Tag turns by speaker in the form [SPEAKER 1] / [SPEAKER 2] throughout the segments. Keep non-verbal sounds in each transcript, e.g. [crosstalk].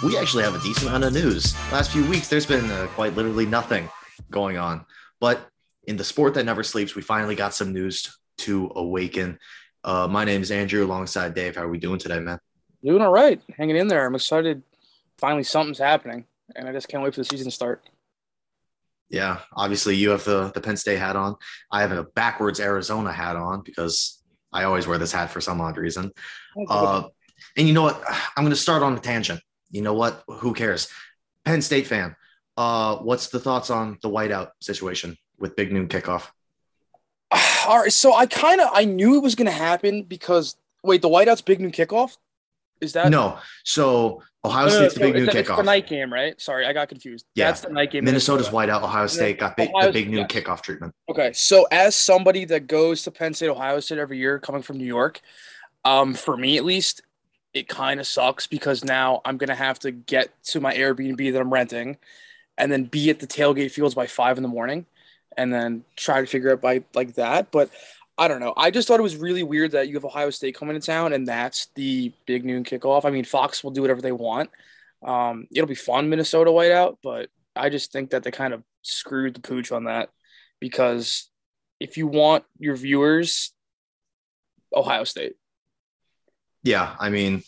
[SPEAKER 1] We actually have a decent amount of news. Last few weeks, there's been uh, quite literally nothing going on. But in the sport that never sleeps, we finally got some news to awaken. Uh, my name is Andrew, alongside Dave. How are we doing today, man?
[SPEAKER 2] Doing all right, hanging in there. I'm excited. Finally, something's happening, and I just can't wait for the season to start.
[SPEAKER 1] Yeah, obviously you have the the Penn State hat on. I have a backwards Arizona hat on because I always wear this hat for some odd reason. Uh, and you know what? I'm going to start on a tangent. You know what? Who cares? Penn State fan. Uh, what's the thoughts on the whiteout situation with Big Noon kickoff? [sighs]
[SPEAKER 2] All right, so I kind of I knew it was going to happen because wait, the whiteout's Big Noon kickoff. Is that
[SPEAKER 1] no? So Ohio State's the Big Noon kickoff.
[SPEAKER 2] It's the night game, right? Sorry, I got confused.
[SPEAKER 1] Yeah,
[SPEAKER 2] that's the night game.
[SPEAKER 1] Minnesota's whiteout. Ohio State got big,
[SPEAKER 2] Ohio-
[SPEAKER 1] the Big Noon kickoff treatment.
[SPEAKER 2] Okay, so as somebody that goes to Penn State, Ohio State every year, coming from New York, um, for me at least, it kind of sucks because now I'm gonna have to get to my Airbnb that I'm renting, and then be at the tailgate fields by five in the morning, and then try to figure out by like that. But I don't know. I just thought it was really weird that you have Ohio State coming to town, and that's the big noon kickoff. I mean, Fox will do whatever they want. Um, it'll be fun, Minnesota whiteout, but I just think that they kind of screwed the pooch on that because if you want your viewers, Ohio State.
[SPEAKER 1] Yeah, I mean,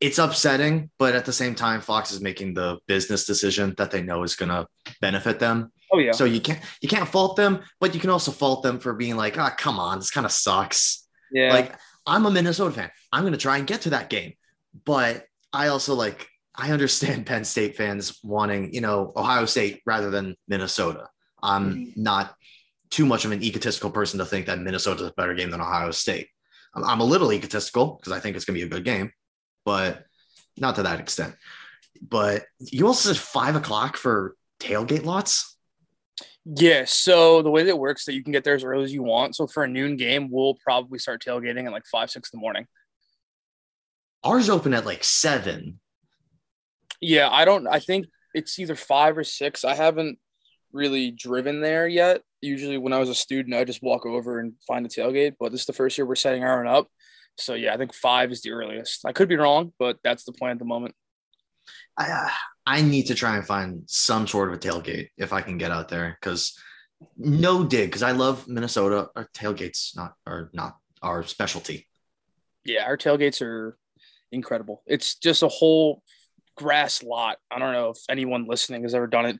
[SPEAKER 1] it's upsetting, but at the same time, Fox is making the business decision that they know is going to benefit them.
[SPEAKER 2] Oh yeah,
[SPEAKER 1] So you can't you can't fault them, but you can also fault them for being like, ah, come on, this kind of sucks.
[SPEAKER 2] yeah.
[SPEAKER 1] Like I'm a Minnesota fan. I'm going to try and get to that game, but I also like I understand [laughs] Penn State fans wanting you know Ohio State rather than Minnesota. I'm not too much of an egotistical person to think that Minnesota's a better game than Ohio State. I'm, a little egotistical because I think it's going to be a good game, but not to that extent. But you also said five o'clock for tailgate lots.
[SPEAKER 2] yeah. So the way that it works, that you can get there as early as you want. So for a noon game, we'll probably start tailgating at like five, six in the morning.
[SPEAKER 1] Ours open at like seven.
[SPEAKER 2] Yeah, I don't. I think it's either five or six. I haven't really driven there yet. Usually, when I was a student, I just walk over and find a tailgate. But this is the first year we're setting our own up. So yeah, I think five is the earliest. I could be wrong, but that's the plan at the moment.
[SPEAKER 1] I, uh, I need to try and find some sort of a tailgate if I can get out there because no dig because I love Minnesota. Our tailgates not are not our specialty.
[SPEAKER 2] Yeah, our tailgates are incredible. It's just a whole grass lot. I don't know if anyone listening has ever done it,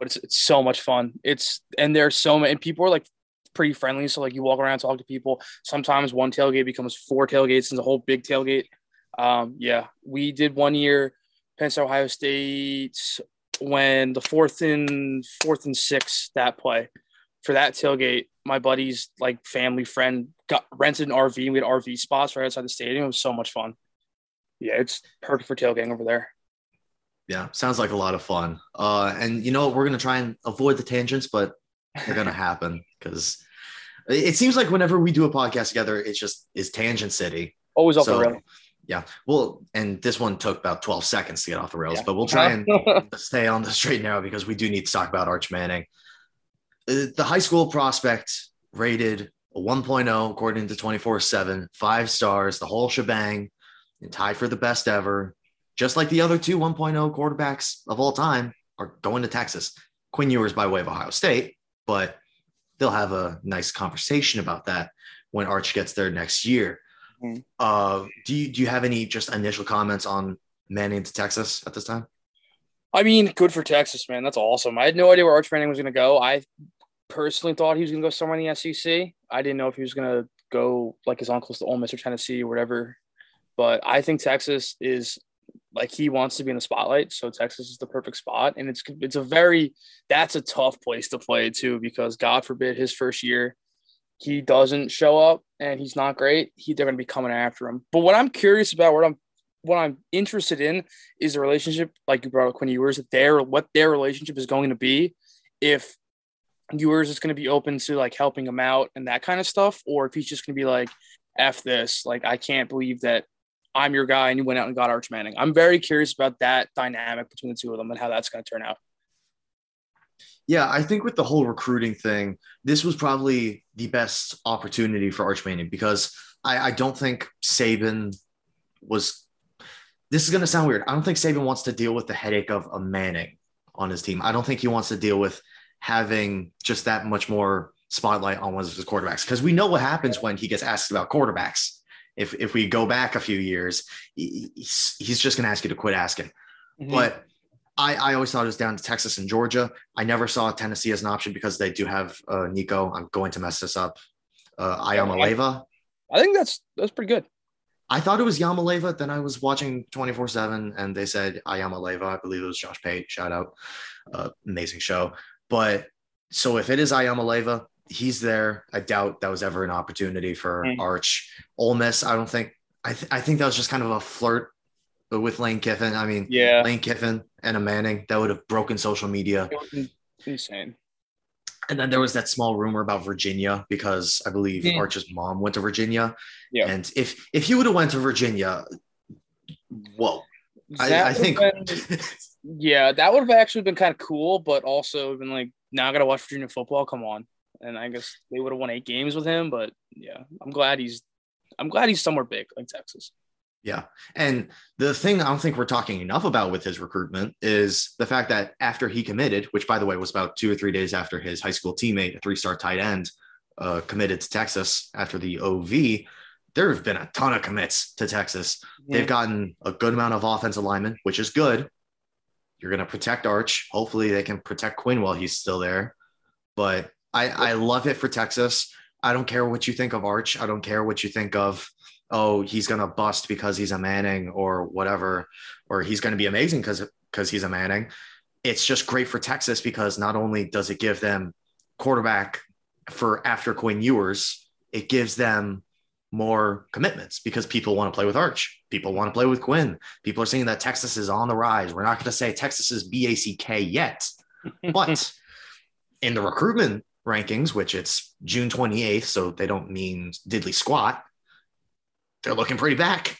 [SPEAKER 2] but it's it's so much fun. It's and there's so many and people are like pretty friendly. So like you walk around, talk to people. Sometimes one tailgate becomes four tailgates and a whole big tailgate. Um, yeah, we did one year, Penn State, Ohio State, when the fourth and fourth and sixth that play for that tailgate. My buddy's like family friend got rented an RV. We had RV spots right outside the stadium. It was so much fun. Yeah, it's perfect for tailgating over there.
[SPEAKER 1] Yeah, sounds like a lot of fun. Uh, and you know? We're gonna try and avoid the tangents, but they're gonna [laughs] happen because it seems like whenever we do a podcast together, it's just is tangent city.
[SPEAKER 2] Always off
[SPEAKER 1] So,
[SPEAKER 2] the rail.
[SPEAKER 1] Yeah, well, and this one took about 12 seconds to get off the rails,
[SPEAKER 2] Yeah.
[SPEAKER 1] but we'll try and [laughs] stay on the straight and narrow because we do need to talk about Arch Manning. Uh, The high school prospect rated a 1.0 according to 24 7, five stars, the whole shebang, and tied for the best ever. Just like the other two 1.0 quarterbacks of all time are going to Texas. Quinn Ewers by way of Ohio State, but they'll have a nice conversation about that when Arch gets there next year.
[SPEAKER 2] Mhm.
[SPEAKER 1] Uh, do you do you have any just initial comments on Manning to Texas at this time?
[SPEAKER 2] I mean, good for Texas, man. That's awesome. I had no idea where Arch Manning was going to go. I personally thought he was going to go somewhere in the SEC. I didn't know if he was going to go like his uncles to Ole Miss or Tennessee or whatever. But I think Texas is like he wants to be in the spotlight, so Texas is the perfect spot, and it's it's a very that's a tough place to play too because God forbid his first year he doesn't show up and he's not great. He they're going to be coming after him. But what I'm curious about, what I'm what I'm interested in is the relationship, like you brought up Quinn Ewers, their what their relationship is going to be if Ewers is going to be open to like helping him out and that kind of stuff, or if he's just going to be like, F this, like I can't believe that I'm your guy and you went out and got Arch Manning. I'm very curious about that dynamic between the two of them and how that's going to turn out.
[SPEAKER 1] Yeah, I think with the whole recruiting thing, this was probably the best opportunity for Arch Manning because I, I don't think Saban was. This is going to sound weird. I don't think Saban wants to deal with the headache of a Manning on his team. I don't think he wants to deal with having just that much more spotlight on one of his quarterbacks because we know what happens when he gets asked about quarterbacks. If if we go back a few years, he's, he's just going to ask you to quit asking. Mm-hmm. But I, I always thought it was down to Texas and Georgia. I never saw Tennessee as an option because they do have uh, Nico. I'm going to mess this up. Uh, Iamaleava.
[SPEAKER 2] I think that's that's pretty good.
[SPEAKER 1] I thought it was Yamaleva. Then I was watching 24 7 and they said Iamaleava. I believe it was Josh Pate. Shout out. Uh, amazing show. But so if it is Iamaleava, he's there. I doubt that was ever an opportunity for mm. Arch. Ole Miss, I don't think. I, th- I think that was just kind of a flirt with Lane Kiffin. I mean,
[SPEAKER 2] yeah,
[SPEAKER 1] Lane Kiffin and a Manning that would have broken social media.
[SPEAKER 2] Insane.
[SPEAKER 1] And then there was that small rumor about Virginia because I believe yeah. Arch's mom went to Virginia. Yeah. And if if he would have went to Virginia, whoa, I, I, think.
[SPEAKER 2] Been, [laughs] yeah, that would have actually been kind of cool, but also been like, now I got to watch Virginia football. Come on. And I guess they would have won eight games with him, but yeah, I'm glad he's, I'm glad he's somewhere big like Texas.
[SPEAKER 1] Yeah. And the thing I don't think we're talking enough about with his recruitment is the fact that after he committed, which by the way was about two or three days after his high school teammate, a three star tight end, uh, committed to Texas after the OV, there have been a ton of commits to Texas. Yeah. They've gotten a good amount of offensive linemen, which is good. You're going to protect Arch. Hopefully, they can protect Quinn while he's still there. But I, I love it for Texas. I don't care what you think of Arch. I don't care what you think of oh, he's going to bust because he's a Manning or whatever, or he's going to be amazing because because he's a Manning. It's just great for Texas because not only does it give them quarterback for after Quinn Ewers, it gives them more commitments because people want to play with Arch. People want to play with Quinn. People are saying that Texas is on the rise. We're not going to say Texas is BACK yet, [laughs] but in the recruitment rankings, which it's June 28th, so they don't mean diddly squat they're looking pretty back.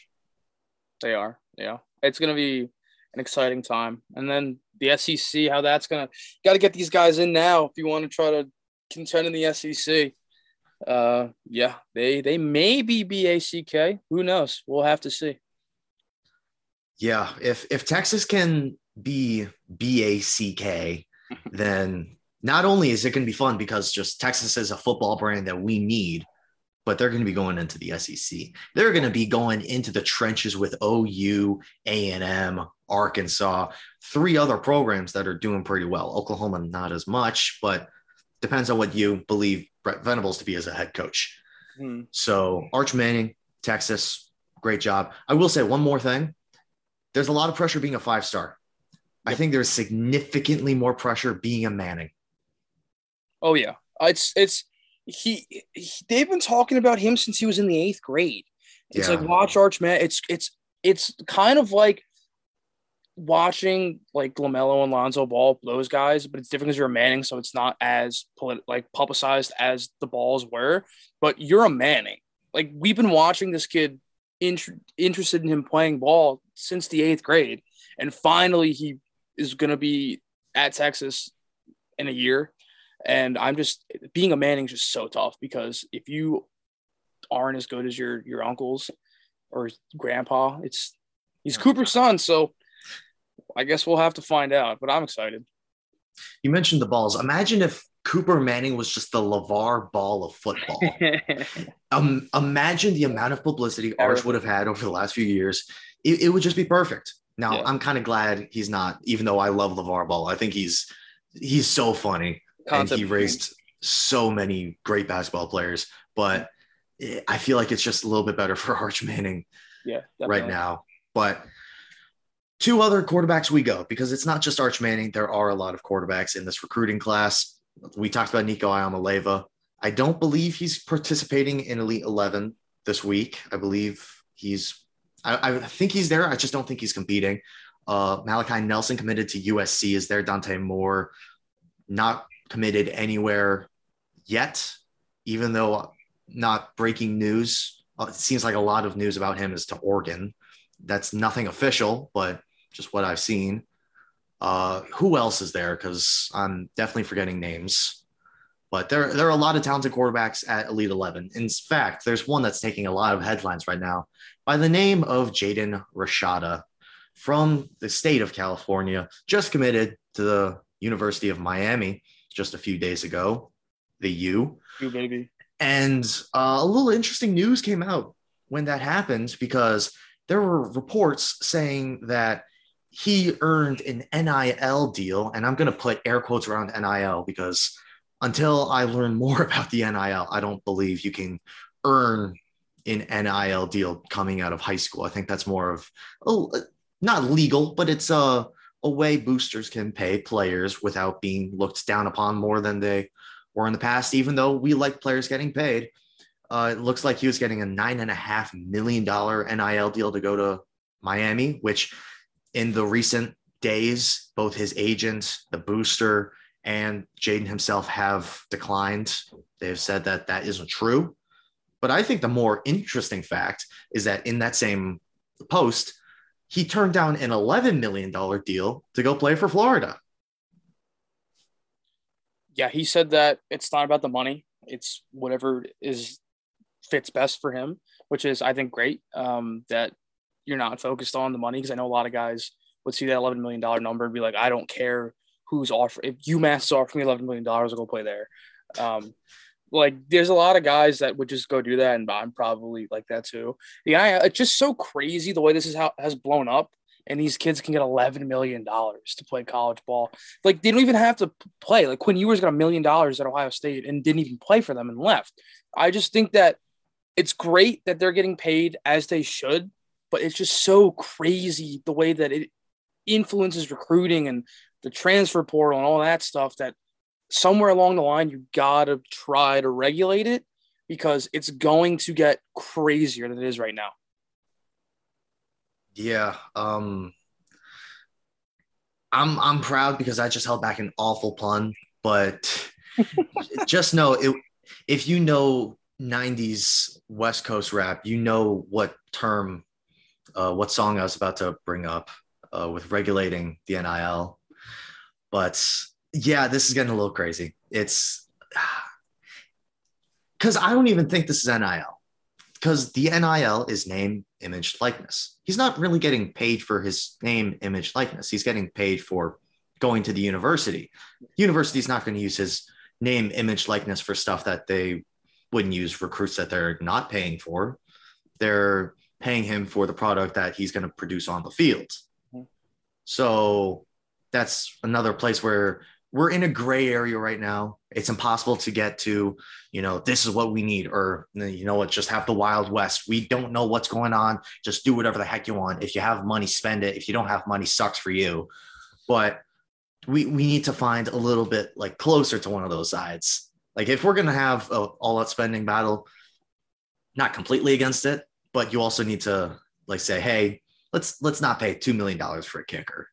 [SPEAKER 2] They are. Yeah. It's going to be an exciting time. And then the SEC, how that's going to got to get these guys in now if you want to try to contend in the SEC. Uh, yeah, they they may be BACK. Who knows? We'll have to see.
[SPEAKER 1] Yeah, if if Texas can be BACK, [laughs] then not only is it going to be fun because just Texas is a football brand that we need, but they're going to be going into the SEC. They're going to be going into the trenches with OU, A&M, Arkansas, three other programs that are doing pretty well. Oklahoma not as much, but depends on what you believe Brent Venables to be as a head coach. Hmm. So Arch Manning, Texas, great job. I will say one more thing. There's a lot of pressure being a five star. Yep. I think there's significantly more pressure being a Manning.
[SPEAKER 2] Oh yeah, uh, it's it's he, he, they've been talking about him since he was in the eighth grade. It's yeah. like watch Archman. It's it's it's kind of like watching like LaMelo and Lonzo Ball, those guys, but it's different because you're a Manning, so it's not as polit- like publicized as the balls were. But you're a Manning. Like we've been watching this kid int- interested in him playing ball since the eighth grade, and finally he is going to be at Texas in a year and I'm just being a Manning is just so tough because if you aren't as good as your your uncles or grandpa, it's he's Cooper's son. So I guess we'll have to find out. But I'm excited.
[SPEAKER 1] You mentioned the balls. Imagine if Cooper Manning was just the LaVar ball of football. [laughs] um, imagine the amount of publicity Arch would have had over the last few years. It, it would just be perfect. Now, yeah. I'm kind of glad he's not, even though I love LaVar Ball. I think he's he's so funny and he raised so many great basketball players. But I feel like it's just a little bit better [laughs] for Arch Manning
[SPEAKER 2] yeah,
[SPEAKER 1] right now. But two other quarterbacks we go because it's not just Arch Manning. There are a lot of quarterbacks in this recruiting class. We talked about Nico Iamaleava. I don't believe he's participating in Elite 11 this week. I believe he's, I, I think he's there. I just don't think he's competing. Uh, Malachi Nelson committed to USC is there. Dante Moore, not committed anywhere yet, even though not breaking news. Uh, it seems like a lot of news about him is to Oregon. That's nothing official, but just what I've seen. Uh, who else is there? Because I'm definitely forgetting names. But there, there are a lot of talented quarterbacks at Elite 11. In fact, there's one that's taking a lot of headlines right now by the name of Jaden Rashada from the state of California, just committed to the University of Miami just a few days ago, the U.
[SPEAKER 2] You baby.
[SPEAKER 1] And uh, a little interesting news came out when that happened because there were reports saying that he earned an NIL deal. And I'm going to put air quotes around NIL because until I learn more [laughs] about the NIL, I don't believe you can earn an NIL deal coming out of high school. I think that's more of oh, not legal, but it's a, a way boosters can pay players without being looked down upon more than they were in the past, even though we like players getting paid. Uh, it looks like he was getting a nine and a half million dollar NIL deal to go to Miami, which in the recent days, both his agent, the booster, and Jaden himself have declined. They have said that that isn't true. But I think the more interesting fact is that in that same post, he turned down an $11 million deal to go play for Florida.
[SPEAKER 2] Yeah, he said that it's not about the money. It's whatever is fits best for him, which is I think great. Um, that you're not focused on the money because I know a lot of guys would see that $11 million number and be like, I don't care who's offering. If UMass is offering me $11 million, I'll go play there. Um, like there's a lot of guys that would just go do that, and I'm probably like that too. Yeah, it's just so crazy the way this is how has blown up, and these kids can get 11 million dollars to play college ball. Like they don't even have to play. Like Quinn Ewers got a million dollars at Ohio State and didn't even play for them and left. I just think that it's great that they're getting paid as they should, but it's just so crazy the way that it influences recruiting and the transfer portal and all that stuff that somewhere along the line, you got to try to regulate it because it's going to get crazier than it is right now.
[SPEAKER 1] Yeah. Um, I'm, I'm proud because I just held back an awful pun, but [laughs] just know it, if you know 90s West Coast rap, you know what term, uh, what song I was about to bring up uh, with regulating the NIL. But yeah, this is getting a little crazy. It's [sighs] because I don't even think this is NIL because the NIL is name, image, likeness. He's not really getting paid for his name, image, likeness. He's getting paid for going to the university. University's not going to use his name, image, likeness for stuff that they wouldn't use recruits that they're not paying for. They're paying him for the product that he's going to produce on the field. Mm-hmm. So that's another place where we're in a gray area right now. It's impossible to get to, you know, this is what we need, or you know what, just have the Wild West. We don't know what's going on. Just do whatever the heck you want. If you have money, spend it. If you don't have money, sucks for you. But we we need to find a little bit like closer to one of those sides. Like if we're gonna have a all out spending battle, not completely against it, but you also need to like say, hey, let's let's not pay two million dollars for a kicker.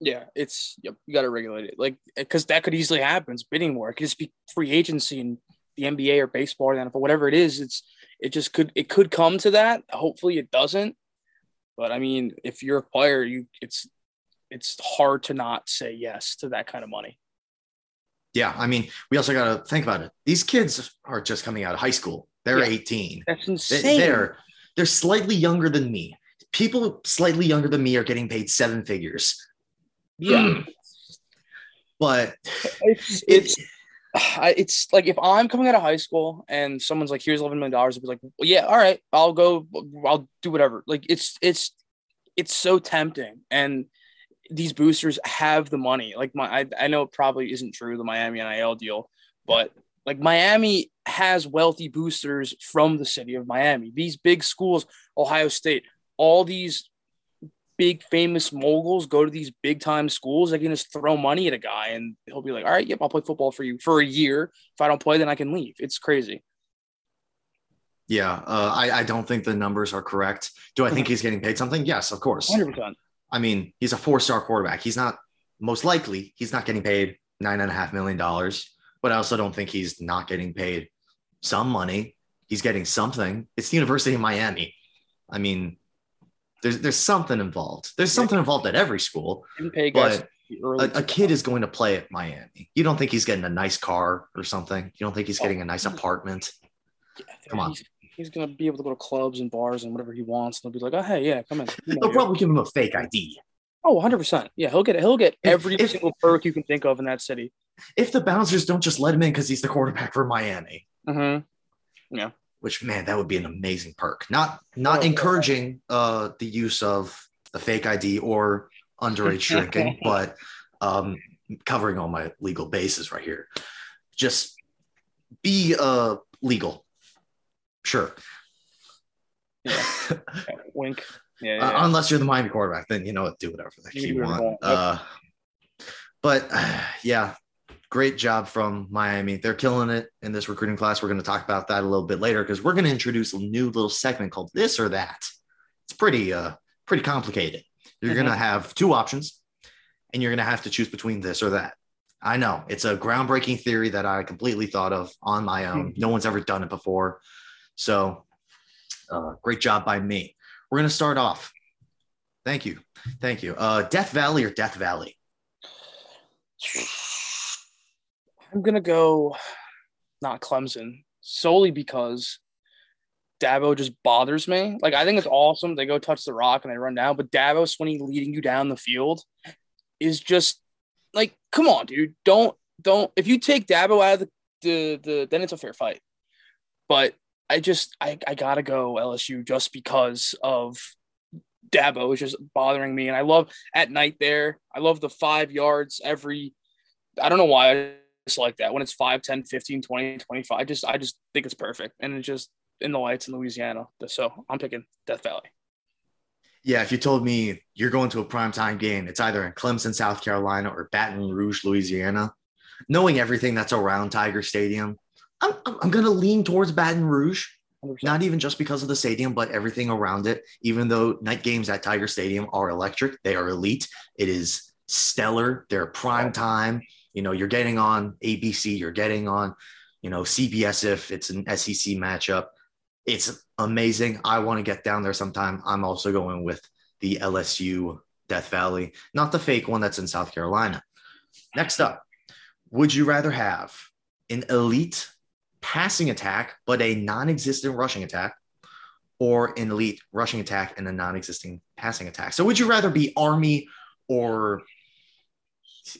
[SPEAKER 2] Yeah, it's yep, you got to regulate it, like because that could easily happen. It's bidding war. It could just be free agency in the NBA or baseball or the NFL, whatever it is. It's it just could it could come to that. Hopefully, it doesn't. But I mean, if you're a player, you it's it's hard to not say yes to that kind of money.
[SPEAKER 1] Yeah, I mean, we also got to think about it. These kids are just coming out of high school. They're yeah, 18.
[SPEAKER 2] That's insane.
[SPEAKER 1] They're they're slightly younger than me. People slightly younger than me are getting paid seven figures.
[SPEAKER 2] Yeah. [clears throat]
[SPEAKER 1] but
[SPEAKER 2] it's, it's, it's like if I'm coming out of high school and someone's like, here's $11 million, I'll be like, well, yeah, all right, I'll go, I'll do whatever. Like it's, it's, it's so tempting. And these boosters have the money. Like my, I, I know it probably isn't true, the Miami NIL deal, but like Miami has wealthy boosters from the city of Miami. These big schools, Ohio State, all these big famous moguls go to these big time schools, they can just throw money at a guy and he'll be like, all right, yep, I'll play football for you for a year. If I don't play, then I can leave. It's crazy.
[SPEAKER 1] Yeah, uh, I, I don't think the numbers are correct. Do I think he's getting paid something? Yes, of course.
[SPEAKER 2] 100%.
[SPEAKER 1] I mean, he's a four star quarterback. He's not, most likely, he's not getting paid nine and a half million dollars, but I also don't think he's not getting paid some money. He's getting something. It's the University of Miami. I mean, there's there's something involved. There's something involved at every school.
[SPEAKER 2] Guys
[SPEAKER 1] a, a, kid is going to play at Miami. You don't think he's getting a nice car or something? You don't think he's getting a nice apartment?
[SPEAKER 2] Yeah, come on. He's, he's, gonna be able to go to clubs and bars and whatever he wants. And they'll be like, oh hey, yeah, come in.
[SPEAKER 1] They'll probably give him a fake ID.
[SPEAKER 2] Oh, 100 percent. Yeah, he'll get he'll get every if, single perk you can think of in that city.
[SPEAKER 1] If the bouncers don't just let him in because he's the quarterback for Miami.
[SPEAKER 2] Mm-hmm. Yeah.
[SPEAKER 1] Which man, that would be an amazing perk. Not not oh, encouraging uh the use of the fake ID or underage [laughs] drinking but um, covering all my legal bases right here. Just be uh, legal. Sure.
[SPEAKER 2] Yeah. Wink. Yeah, [laughs]
[SPEAKER 1] yeah, uh, unless you're the Miami quarterback, then you know do whatever the you, you want. Uh, but uh, [sighs] yeah, great job from Miami. They're killing it in this recruiting class. We're going to talk about that a little bit later because we're going to introduce a new little segment called this or that. It's pretty uh pretty complicated. You're mm-hmm. going to have two options and you're going to have to choose between this or that. I know it's a groundbreaking theory that I completely thought of on my own. Mm-hmm. No one's ever done it before. So, uh, great job by me. We're going to start off. Thank you. Thank you. Uh, Death Valley or Death Valley? [sighs] [sighs] [sighs]
[SPEAKER 2] I'm to go not Clemson solely because Dabo just bothers me. Like I think it's awesome. They go touch the rock and they run down, but Dabo Swinney leading you down the field is just like, come on, dude. Don't don't if you take Dabo out of the the, the then it's a fair fight. But I just I, I gotta go LSU just because of Dabo is just bothering me. And I love at night there. I love the five yards every I don't know why just like that when it's 5, 10, 15, 20, 25. I just I just think it's perfect. And it's just in the lights in Louisiana. So I'm picking Death Valley.
[SPEAKER 1] Yeah, if you told me you're going to a primetime game, it's either in Clemson, South Carolina, or Baton Rouge, Louisiana, knowing everything that's around Tiger Stadium, I'm, I'm going to lean towards Baton Rouge. 100%. Not even just because of the stadium, but everything around it. Even though night games at Tiger Stadium are electric, they are elite. It is stellar. They're prime time. You know, you're getting on ABC, you're getting on, you know, CBS if it's an SEC matchup it's amazing. I want to get down there sometime. I'm also going with the LSU Death Valley, not the fake one that's in South Carolina. Next up, would you rather have an elite passing attack, but a non existent rushing attack, or an elite rushing attack and a non existing passing attack? So, would you rather be Army or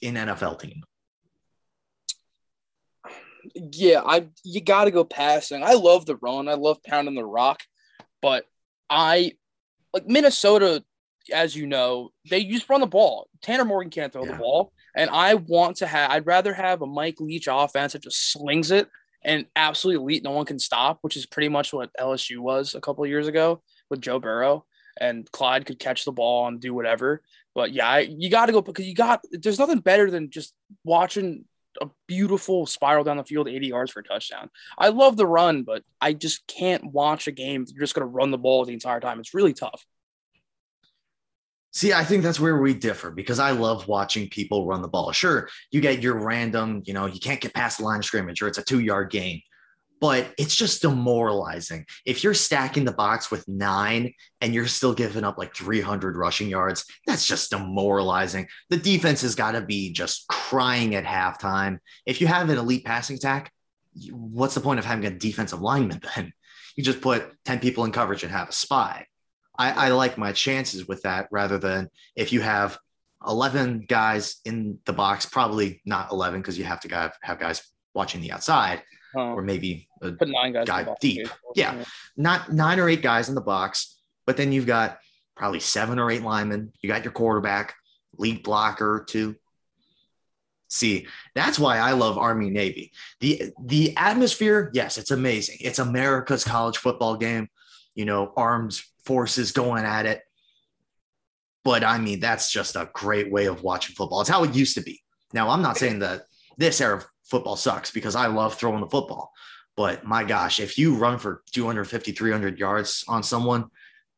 [SPEAKER 1] an NFL team?
[SPEAKER 2] Yeah, I you got to go passing. I love the run. I love pounding the rock, but I like Minnesota. As you know, they just run the ball. Tanner Morgan can't throw yeah. the ball, and I want to have. I'd rather have a Mike Leach offense that just slings it and absolutely elite. No one can stop, which is pretty much what LSU was a couple years ago with Joe Burrow and Clyde could catch the ball and do whatever. But yeah, I, you got to go because you got. There's nothing better than just watching a beautiful spiral down the field, 80 yards for a touchdown. I love the run, but I just can't watch a game. You're just going to run the ball the entire time. It's really tough.
[SPEAKER 1] See, I think that's where we differ because I love watching people run the ball. Sure, you get your random, you know, you can't get past the line of scrimmage or it's a two yard gain but it's just demoralizing. If you're stacking the box with nine and you're still giving up like 300 rushing yards, that's just demoralizing. The defense has got to be just crying at halftime. If you have an elite passing attack, what's the point of having a defensive lineman then? You just put 10 people in coverage and have a spy. I, I like my chances with that rather than if you have 11 guys in the box, probably not 11 because you have to have, have guys watching the outside Um, or maybe a
[SPEAKER 2] put nine guys
[SPEAKER 1] guy deep. Yeah. yeah, not nine or eight guys in the box, but then you've got probably seven or eight linemen. You got your quarterback, lead blocker too. See, that's why I love Army Navy. The the atmosphere, yes, it's amazing. It's America's college football game. You know, armed forces going at it. But I mean, that's just a great way of watching football. It's how it used to be. Now, I'm not saying that this era of football sucks because I love throwing the football. But my gosh, if you run for 250, 300 yards on someone,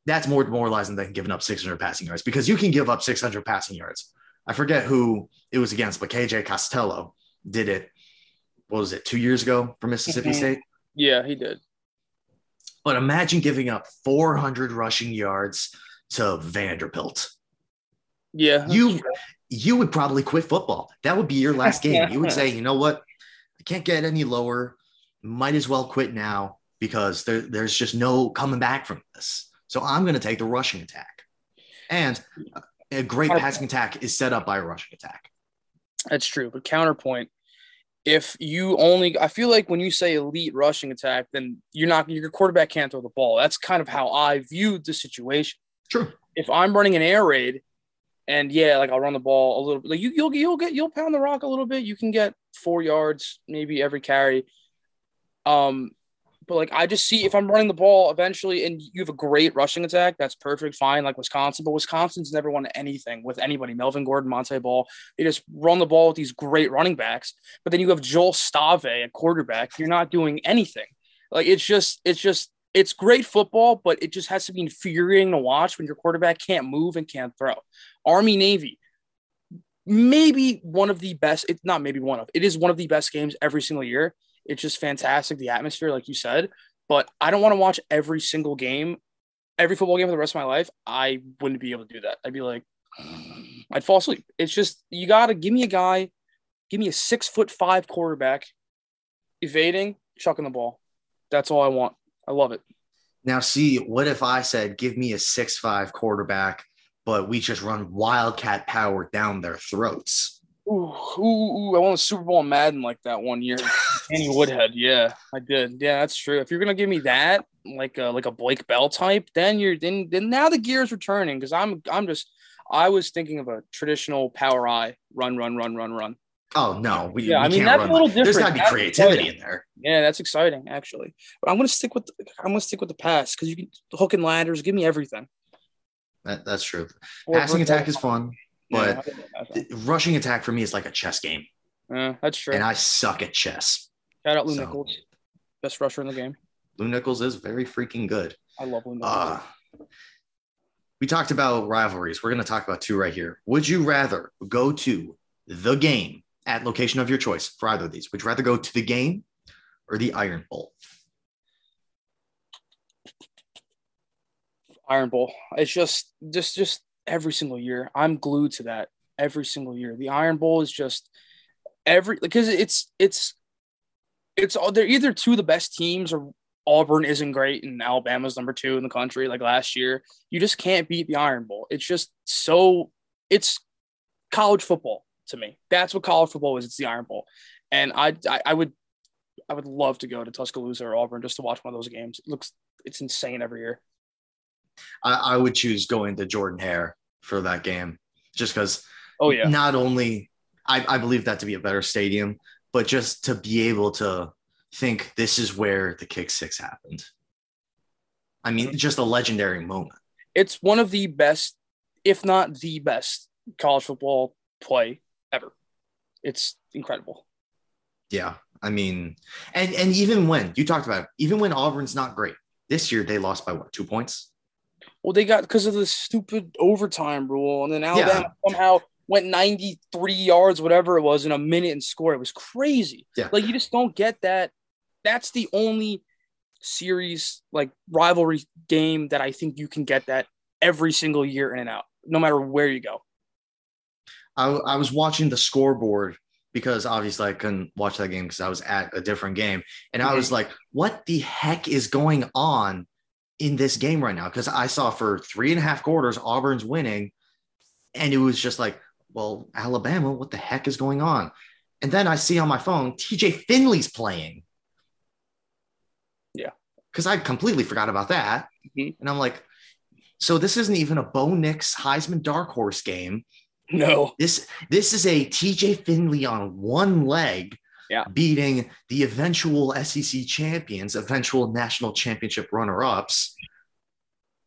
[SPEAKER 1] that's more demoralizing than giving up 600 passing yards because you can give up 600 passing yards. I forget who it was against, but KJ Costello did it. What was it, two years ago for Mississippi mm-hmm. State?
[SPEAKER 2] Yeah, he did.
[SPEAKER 1] But imagine giving up 400 rushing yards to Vanderbilt.
[SPEAKER 2] Yeah.
[SPEAKER 1] You you would probably quit football. That would be your [laughs] last game. You would say, you know what? I can't get any lower. Might as well quit now because there, there's just no coming back from this. So I'm going to take the rushing attack. And a great passing attack is set up by a rushing attack.
[SPEAKER 2] That's true. But counterpoint, if you only, I feel like when you say elite rushing attack, then you're not, your quarterback can't throw the ball. That's kind of how I viewed the situation.
[SPEAKER 1] True.
[SPEAKER 2] If I'm running an air raid and yeah, like I'll run the ball a little bit. Like you, you'll you'll get you'll pound the rock a little bit. You can get four yards maybe every carry. Um, but like I just see if I'm running the ball eventually, and you have a great rushing attack, that's perfect, fine. Like Wisconsin, but Wisconsin's never won anything with anybody. Melvin Gordon, Montee Ball, they just run the ball with these great running backs. But then you have Joel Stave at quarterback. You're not doing anything. Like it's just it's just it's great football, but it just has to be infuriating to watch when your quarterback can't move and can't throw. Army Navy, maybe one of the best, it's not maybe one of, it is one of the best games every single year. It's just fantastic, the atmosphere, like you said. But I don't want to watch every single game, every football game for the rest of my life. I wouldn't be able to do that. I'd be like, [sighs] I'd fall asleep. It's just, you got to give me a guy, give me a six foot five quarterback evading, chucking the ball. That's all I want. I love it.
[SPEAKER 1] Now, see, what if I said, give me a six-five quarterback, but we just run wildcat power down their throats?
[SPEAKER 2] Ooh, ooh, ooh, I won a Super Bowl in Madden like that one year. [laughs] Danny Woodhead, yeah, I did. Yeah, that's true. If you're gonna give me that, like a like a Blake Bell type, then you're then then now the gears returning because I'm I'm just I was thinking of a traditional power I run run run run run.
[SPEAKER 1] Oh no, we,
[SPEAKER 2] yeah,
[SPEAKER 1] we
[SPEAKER 2] I mean that's a little different.
[SPEAKER 1] There's got to be
[SPEAKER 2] That's
[SPEAKER 1] creativity
[SPEAKER 2] exciting.
[SPEAKER 1] in there.
[SPEAKER 2] Yeah, that's exciting actually. But I'm gonna stick with I'm gonna stick with the pass because you can hook and ladders, give me everything.
[SPEAKER 1] That, that's true.
[SPEAKER 2] Or
[SPEAKER 1] Passing attack is fun, but the rushing attack for me is like a chess game,
[SPEAKER 2] yeah, that's true.
[SPEAKER 1] and I suck at chess.
[SPEAKER 2] Shout out Lew
[SPEAKER 1] so-
[SPEAKER 2] Nichols, best rusher in the game.
[SPEAKER 1] Lew Nichols is very freaking good.
[SPEAKER 2] I love Lew Nichols.
[SPEAKER 1] Uh, we talked about rivalries. We're going to talk about two right here. Would you rather go to the game at location of your choice for either of these? Would you rather go to the game or the Iron Bowl?
[SPEAKER 2] Iron Bowl. It's just just just every single year. I'm glued to that every single year. The Iron Bowl is just every because it's it's it's all they're either two of the best teams or Auburn isn't great and Alabama's number two in the country like last year. You just can't beat the Iron Bowl. It's just so it's college football to me. That's what college football is. It's the Iron Bowl, and I I, I would I would love to go to Tuscaloosa or Auburn just to watch one of those games. It looks it's insane every year.
[SPEAKER 1] I, I would choose going to Jordan Hare for that game just because
[SPEAKER 2] Oh yeah.
[SPEAKER 1] not only I, I believe that to be a better stadium, but just to be able to think this is where the kick six happened. I mean, mm-hmm. just a legendary moment.
[SPEAKER 2] it's one of the best, if not the best, college football play ever. It's incredible.
[SPEAKER 1] Yeah. I mean, and and even when you talked about it, even when Auburn's not great, this year they lost by what, two points?
[SPEAKER 2] Well, they got because of the stupid overtime rule, and then Alabama somehow went 93 yards, whatever it was, in a minute and scored. It was crazy.
[SPEAKER 1] Yeah.
[SPEAKER 2] Like you just don't get that. That's the only series like rivalry game that I think you can get that every single year in and out, no matter where you go.
[SPEAKER 1] I, I was watching the scoreboard because obviously I couldn't watch that game because I was at a different game. And I was like, what the heck is going on in this game right now? Because I saw for three and a half quarters, Auburn's winning. And it was just like, well, Alabama, what the heck is going on? And then I see on my phone, TJ Finley's playing.
[SPEAKER 2] Yeah.
[SPEAKER 1] Because I completely forgot about that.
[SPEAKER 2] Mhm.
[SPEAKER 1] And I'm like, so this isn't even a Bo Nix Heisman dark horse game.
[SPEAKER 2] No.
[SPEAKER 1] This this is a TJ Finley on one leg,
[SPEAKER 2] Yeah.
[SPEAKER 1] beating the eventual SEC champions, eventual national championship runner-ups.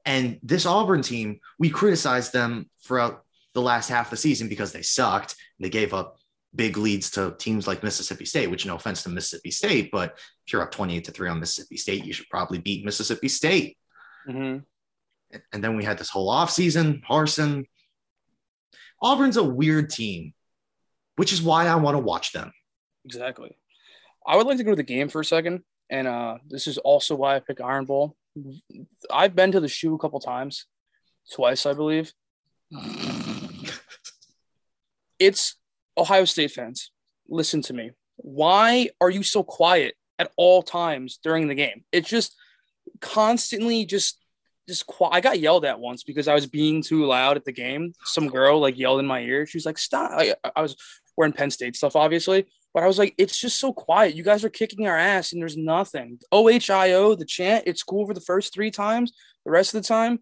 [SPEAKER 1] And this Auburn team, we criticized them throughout the last half of the season because they sucked. They gave up big leads to teams like Mississippi State, which no offense to Mississippi State, but if you're up 28 to 3 on Mississippi State, you should probably beat Mississippi State.
[SPEAKER 2] Mhm.
[SPEAKER 1] And then we had this whole offseason, Harsin. Auburn's a weird team, which is why I want to watch them.
[SPEAKER 2] Exactly. I would like to go to the game for a second, and uh, this is also why I pick Iron Bowl. I've been to the shoe a couple times, twice, I believe. [laughs] it's Ohio State fans. Listen to me. Why are you so quiet at all times during the game? It's just constantly just just quiet. I got yelled at once because I was being too loud at the game. Some girl like yelled in my ear. She was like, "Stop!" I, I was wearing Penn State stuff, obviously, but I was like, "It's just so quiet. You guys are kicking our ass, and there's nothing." OHIO, the chant. It's cool for the first three times. The rest of the time,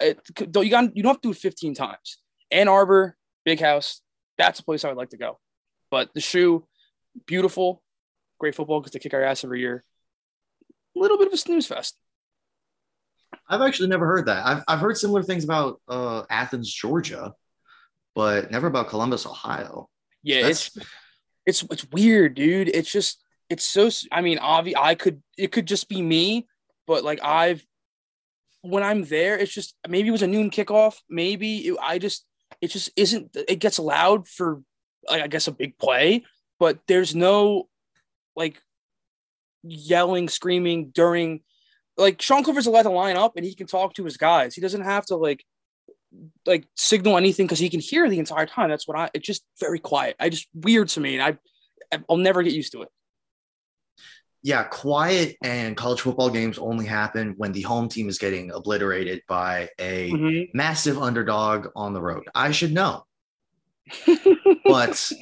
[SPEAKER 2] it, you got you don't have to do it 15 times. Ann Arbor, Big House. That's a place I would like to go. But the shoe, beautiful, great football because they kick our ass every year. A little bit of a snooze fest.
[SPEAKER 1] I've actually never heard that. I've, I've heard similar things about uh, Athens, Georgia, but never about Columbus, Ohio.
[SPEAKER 2] Yeah, That's... it's it's it's weird, dude. It's just it's so. I mean, obvi- I could it could just be me, but like I've when I'm there, it's just maybe it was a noon kickoff. Maybe it, I just it just isn't. It gets loud for like I guess a big play, but there's no like yelling, screaming during like Sean Clifford's allowed to line up and he can talk to his guys. He doesn't have to like like signal anything because he can hear the entire time. That's what I. It's just very quiet. I just weird to me, and I I'll never get used to it.
[SPEAKER 1] Yeah, quiet and college football games only happen when the home team is getting obliterated by a mm-hmm. massive underdog on the road. I should know, [laughs] but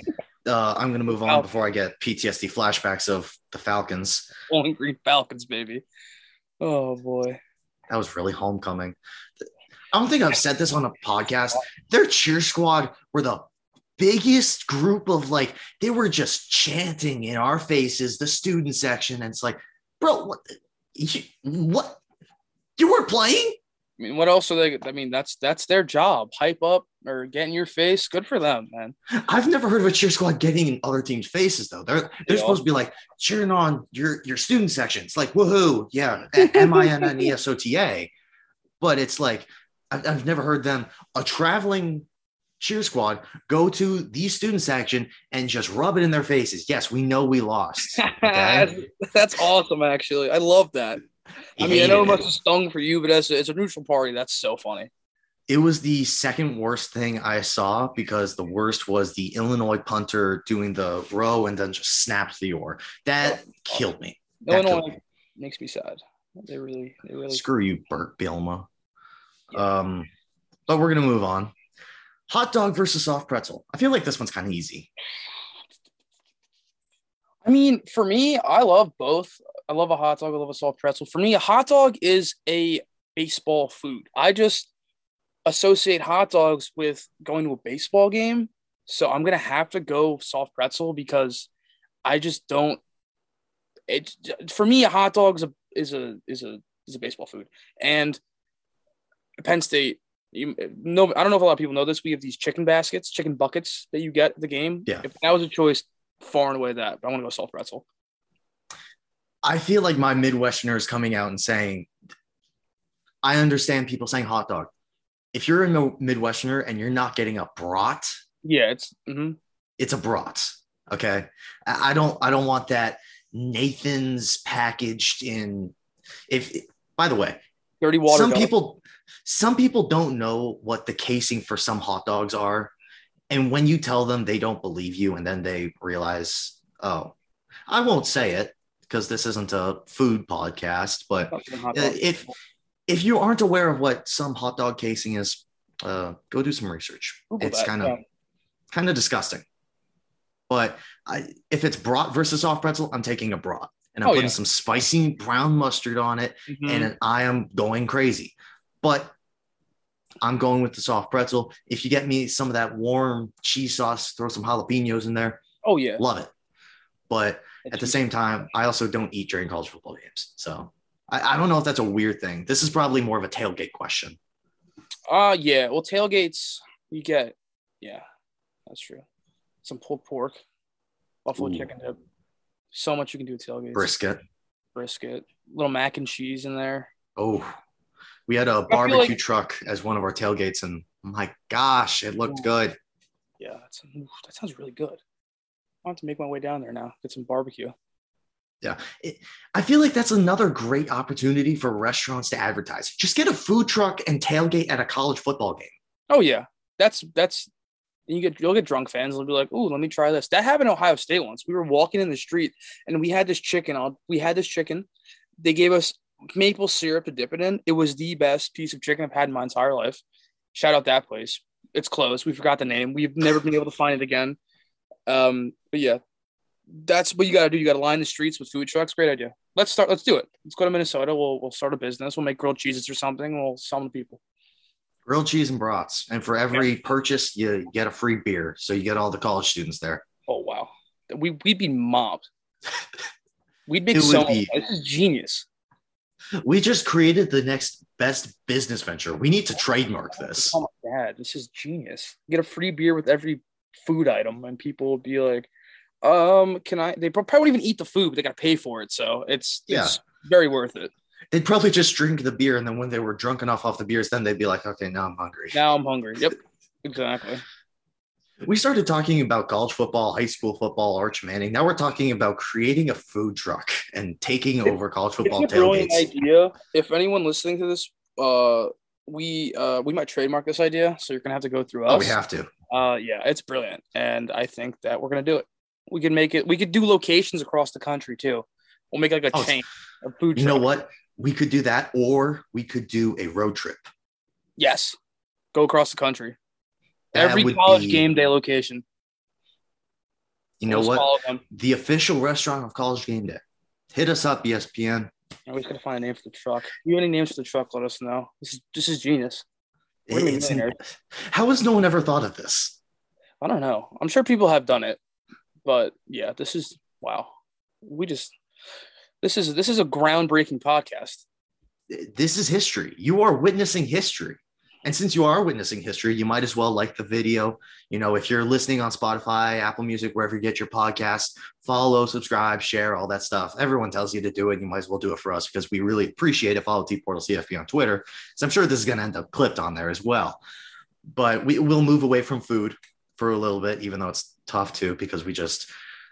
[SPEAKER 1] uh, I'm going to move on before I get PTSD flashbacks of the Falcons.
[SPEAKER 2] Bowling Green Falcons, baby. Oh boy.
[SPEAKER 1] That was really homecoming. I don't think I've said this on a podcast. Their cheer squad were the biggest group of like, they were just chanting in our faces, the student section. And it's like, bro, what? You, what? You were playing?
[SPEAKER 2] I mean, what else are they? I mean, that's that's their job. Hype up or get in your face. Good for them, man.
[SPEAKER 1] I've never heard of a cheer squad getting in other teams' faces though. They're they're yeah. supposed to be like cheering on your your student sections, like woohoo, yeah, M I N N E S O T A. But it's like I've, I've never heard them a traveling cheer squad go to the student section and just rub it in their faces. Yes, we know we lost. [laughs]
[SPEAKER 2] Okay? That's awesome, actually. I love that. I mean, I know it must have stung for you, but as a, as a neutral party, that's so funny.
[SPEAKER 1] It was the second worst thing I saw because the worst was the Illinois punter doing the row and then just snapped the oar. That oh, killed me. That
[SPEAKER 2] Illinois me. makes me sad. They really, they really
[SPEAKER 1] screw you, Bret Bielema. Yeah. Um, but we're gonna move on. Hot dog versus soft pretzel. I feel like this one's kind of easy.
[SPEAKER 2] I mean, for me, I love both. I love a hot dog. I love a soft pretzel. For me, a hot dog is a baseball food. I just associate hot dogs with going to a baseball game. So I'm gonna have to go soft pretzel because I just don't. It for me, a hot dog is a is a is a is a baseball food. And Penn State, you know, I don't know if a lot of people know this. We have these chicken baskets, chicken buckets that you get the game.
[SPEAKER 1] Yeah.
[SPEAKER 2] If that was a choice, far and away that. But I want to go soft pretzel.
[SPEAKER 1] I feel like my Midwesterner is coming out and saying, I understand people saying hot dog. If you're a Midwesterner and you're not getting a brat,
[SPEAKER 2] yeah, it's mm-hmm.
[SPEAKER 1] it's a brat. Okay, I don't I don't want that Nathan's packaged in. If by the way,
[SPEAKER 2] dirty water.
[SPEAKER 1] Some people some people don't know what the casing for some hot dogs are, and when you tell them, they don't believe you, and then they realize, oh, I won't say it because this isn't a food podcast, but if if you aren't aware of what some hot dog casing is, uh, go do some research. Google it's kind of yeah. kind of disgusting. But I, if it's brat versus soft pretzel, I'm taking a brat and I'm oh, putting yeah. some spicy brown mustard on it, mm-hmm. and I am going crazy. But I'm going with the soft pretzel. If you get me some of that warm cheese sauce, throw some jalapenos in there.
[SPEAKER 2] Oh yeah,
[SPEAKER 1] love it. But at the same time, I also don't eat during college football games. So I, I, don't know if that's a weird thing. This is probably more of a tailgate question.
[SPEAKER 2] Uh yeah. Well, tailgates you get, yeah, that's true. Some pulled pork, buffalo Ooh. chicken dip. So much you can do with tailgates.
[SPEAKER 1] Brisket.
[SPEAKER 2] Brisket. Little mac and cheese in there.
[SPEAKER 1] Oh, we had a barbecue like, truck as one of our tailgates, and my gosh, it looked good.
[SPEAKER 2] Yeah, that sounds really good. Want to make my way down there now, get some barbecue.
[SPEAKER 1] Yeah. It, I feel like that's another great opportunity for restaurants to advertise. Just get a food truck and tailgate at a college football game.
[SPEAKER 2] Oh yeah. That's that's you get you'll get drunk fans. They'll be like, "Oh, let me try this." That happened in Ohio State once. We were walking in the street and we had this chicken. On, we had this chicken. They gave us maple syrup to dip it in. It was the best piece of chicken I've had in my entire life. Shout out that place. It's closed. We forgot the name. We've never been able to find it again. Um, but yeah, that's what you got to do. You got to line the streets with food trucks. Great idea. Let's start. Let's do it. Let's go to Minnesota. We'll we'll start a business. We'll make grilled cheeses or something. We'll sell them to people.
[SPEAKER 1] Grilled cheese and brats, and for every purchase, you get a free beer. So you get all the college students there.
[SPEAKER 2] Oh wow, we we'd be mobbed. [laughs] We'd make so.
[SPEAKER 1] be-
[SPEAKER 2] This is genius.
[SPEAKER 1] We just created the next best business venture. We need to trademark this.
[SPEAKER 2] Oh my god, this is genius. Get a free beer with every food item, and people will be like, "Um, can I?" They probably won't even eat the food, but they got to pay for it. So it's
[SPEAKER 1] Yeah.
[SPEAKER 2] it's very worth it.
[SPEAKER 1] They'd probably just drink the beer, and then when they were drunk enough off the beers, then they'd be like, "Okay, now I'm hungry."
[SPEAKER 2] Now I'm hungry. Yep, [laughs] exactly.
[SPEAKER 1] We started talking about college football, high school football, Arch Manning. Now we're talking about creating a food truck and taking over college football
[SPEAKER 2] it's a
[SPEAKER 1] tailgates.
[SPEAKER 2] idea. If anyone listening to this, uh, we uh we might trademark this idea, so you're gonna have to go through us.
[SPEAKER 1] Oh, we have to.
[SPEAKER 2] Uh, yeah, it's brilliant, and I think that we're gonna do it. We can make it. We could do locations across the country too. We'll make like a
[SPEAKER 1] Oh,
[SPEAKER 2] chain of food.
[SPEAKER 1] You know what? We could do that, or we could do a road trip.
[SPEAKER 2] Yes, go across the country.
[SPEAKER 1] That
[SPEAKER 2] Every college
[SPEAKER 1] be-
[SPEAKER 2] game day location.
[SPEAKER 1] You know what? The official restaurant of college game day. Hit us up, ESPN.
[SPEAKER 2] We just gotta find a name for the truck. If you have any names for the truck? Let us know. This is this is genius. We're gonna be
[SPEAKER 1] It's-
[SPEAKER 2] millionaires.
[SPEAKER 1] how has no one ever thought of this?
[SPEAKER 2] I don't know. I'm sure people have done it, but yeah, this is wow. We just this is this is a groundbreaking podcast.
[SPEAKER 1] This is history. You are witnessing history. And since you are witnessing history, you might as well like the video. You know, if you're listening on Spotify, Apple Music, wherever you get your podcast, follow, subscribe, share, all that stuff. Everyone tells you to do it. You might as well do it for us because we really appreciate it. Follow T Portal CFB on Twitter. So I'm sure this is going to end up clipped on there as well. But we will move away from food for a little bit, even though it's tough too, because we just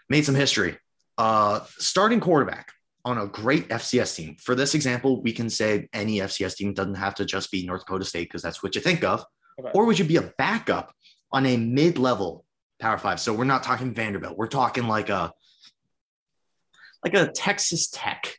[SPEAKER 1] made some history. Uh, starting quarterback on a great FCS team. For this example, we can say any FCS team doesn't have to just be North Dakota State because that's what you think of.
[SPEAKER 2] Okay.
[SPEAKER 1] Or would you be a backup on a mid-level Power Five? So we're not talking Vanderbilt. We're talking like a like a Texas Tech.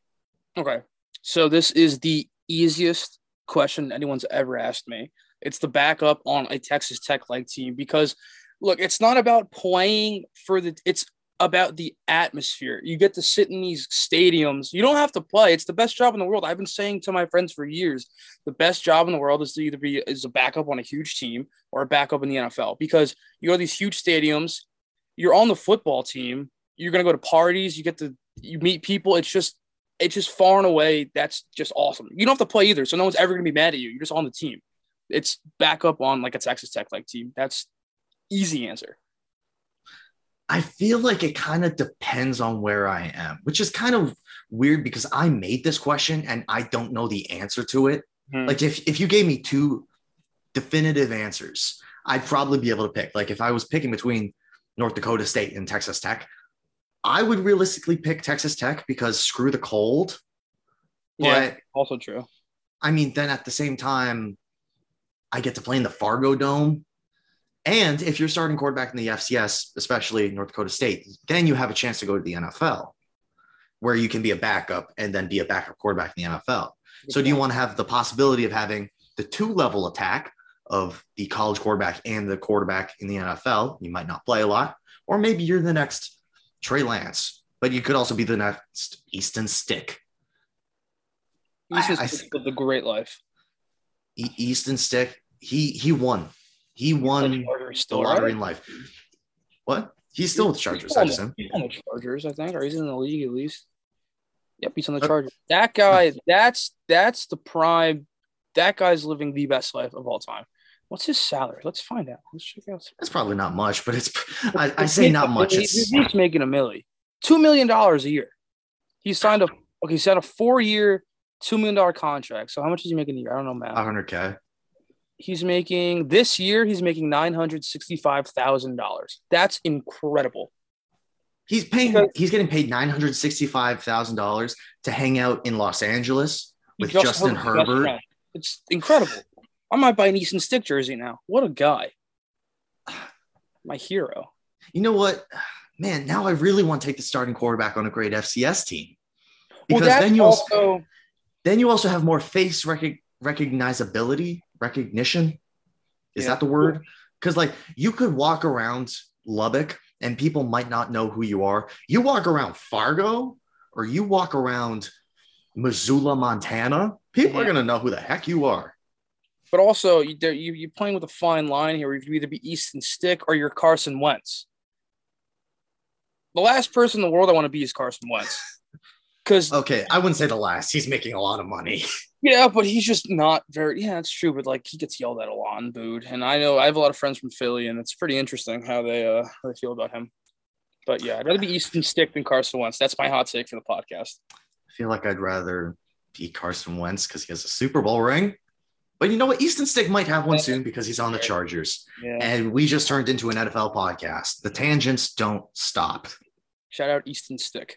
[SPEAKER 2] Okay. So this is the easiest question anyone's ever asked me. It's the backup on a Texas Tech like team because look, it's not about playing for the it's about the atmosphere. You get to sit in these stadiums. You don't have to play. It's the best job in the world. I've been saying to my friends for years, the best job in the world is to either be is a backup on a huge team or a backup in the NFL because you go to these huge stadiums, you're on the football team, you're gonna go to parties, you get to you meet people. It's just it's just far and away that's just awesome. You don't have to play either, so no one's ever gonna be mad at you. You're just on the team. It's backup on like a Texas Tech like team. That's easy answer.
[SPEAKER 1] I feel like it kind of depends on where I am, which is kind of weird because I made this question and I don't know the answer to it.
[SPEAKER 2] Hmm.
[SPEAKER 1] Like if if you gave me two definitive answers, I'd probably be able to pick. Like if I was picking between North Dakota State and Texas Tech, I would realistically pick Texas Tech because screw the cold.
[SPEAKER 2] Yeah.
[SPEAKER 1] But
[SPEAKER 2] Also true.
[SPEAKER 1] I mean, then at the same time, I get to play in the Fargodome. And if you're starting quarterback in the FCS, especially North Dakota State, then you have a chance to go to the NFL where you can be a backup and then be a backup quarterback in the NFL. So do you want to have the possibility of having the two level attack of the college quarterback and the quarterback in the NFL? You might not play a lot, or maybe you're the next Trey Lance, but you could also be the next Easton Stick. I
[SPEAKER 2] just lived a great life.
[SPEAKER 1] Easton Stick, he he won. He won the lottery in life. What? He's still with the Chargers.
[SPEAKER 2] He's
[SPEAKER 1] I
[SPEAKER 2] on
[SPEAKER 1] just him.
[SPEAKER 2] he's on the Chargers, I think, or he's in the league at least. Yep, he's on the Chargers. That guy, that's that's the prime. That guy's living the best life of all time. What's his salary? Let's find out. Let's check out.
[SPEAKER 1] It's probably not much, but it's I, I say not much.
[SPEAKER 2] He's,
[SPEAKER 1] It's
[SPEAKER 2] he's making a milli, two million dollars a year. He signed a okay. He signed a four-year, two million dollar contract. So how much is he making a year? I don't know, man.
[SPEAKER 1] 100k.
[SPEAKER 2] He's making this year. He's making nine hundred sixty-five thousand dollars. That's incredible.
[SPEAKER 1] He's paying.
[SPEAKER 2] Because-
[SPEAKER 1] He's getting paid nine hundred sixty-five thousand dollars to hang out in Los Angeles with
[SPEAKER 2] just
[SPEAKER 1] Justin Herbert.
[SPEAKER 2] It's incredible. I might buy an Easton Stick jersey now. What a guy. [sighs] my hero.
[SPEAKER 1] You know what? Man, now I really want to take the starting quarterback on a great FCS team. Because
[SPEAKER 2] that's
[SPEAKER 1] then you also,
[SPEAKER 2] also
[SPEAKER 1] then you also have more face rec- recognizability, recognition. Is
[SPEAKER 2] Yeah.
[SPEAKER 1] that the word? Because like you could walk around Lubbock and people might not know who you are. You walk around Fargo or you walk around Missoula, Montana, people are gonna know who the heck you are.
[SPEAKER 2] but also you, you you're playing with a fine line here. You can either be Easton Stick or you're Carson Wentz. The last person in the world I want to be is Carson Wentz. Because [laughs]
[SPEAKER 1] Okay, I wouldn't say the last. He's making a lot of money. [laughs]
[SPEAKER 2] yeah, but he's just not very. Yeah, that's true. But like he gets yelled at a lot and booed. And I know I have a lot of friends from Philly, and it's pretty interesting how they uh how they feel about him. But yeah, I'd rather be Easton Stick than Carson Wentz. That's my hot take for the podcast.
[SPEAKER 1] I feel like I'd rather be Carson Wentz because he has a Super Bowl ring. But you know what? Easton Stick might have one soon because he's on the Chargers.
[SPEAKER 2] Yeah.
[SPEAKER 1] And we just turned into an NFL podcast. The tangents don't stop.
[SPEAKER 2] Shout out Easton Stick.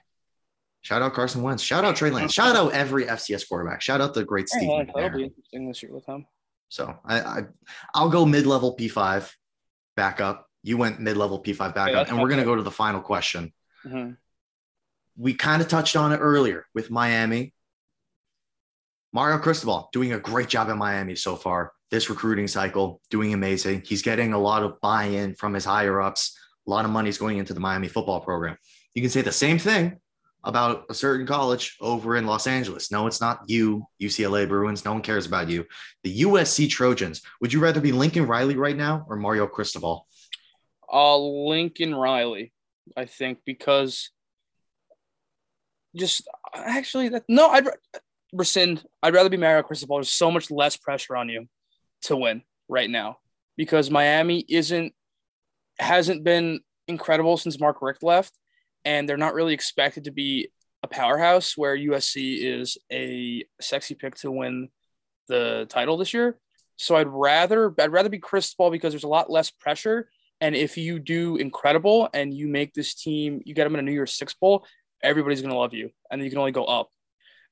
[SPEAKER 1] Shout out Carson Wentz. Shout out Trey Lance. Shout out every FCS quarterback. Shout out the great Steve.
[SPEAKER 2] That'll be interesting this year with him.
[SPEAKER 1] So I, I I'll go mid-level P5 back up. You went mid-level P5 back
[SPEAKER 2] Yeah,
[SPEAKER 1] up, and we're gonna go to the final question.
[SPEAKER 2] Mhm.
[SPEAKER 1] We kind of touched on it earlier with Miami. Mario Cristobal doing a great job in Miami so far. This recruiting cycle, doing amazing. He's getting a lot of buy-in from his higher ups. A lot of money's going into the Miami football program. You can say the same thing about a certain college over in Los Angeles. No, it's not you, UCLA Bruins. No one cares about you. The USC Trojans. Would you rather be Lincoln Riley right now or Mario Cristobal?
[SPEAKER 2] Uh, Lincoln Riley, I think, because just actually that no, I'd rescind. I'd rather be Mario Cristobal. There's so much less pressure on you to win right now because Miami isn't hasn't been incredible since Mark Richt left, and they're not really expected to be a powerhouse where USC is a sexy pick to win the title this year. So I'd rather I'd rather be Cristobal because there's a lot less pressure and if you do incredible and you make this team, you get them in a New Year's Six Bowl, everybody's going to love you. And you can only go up.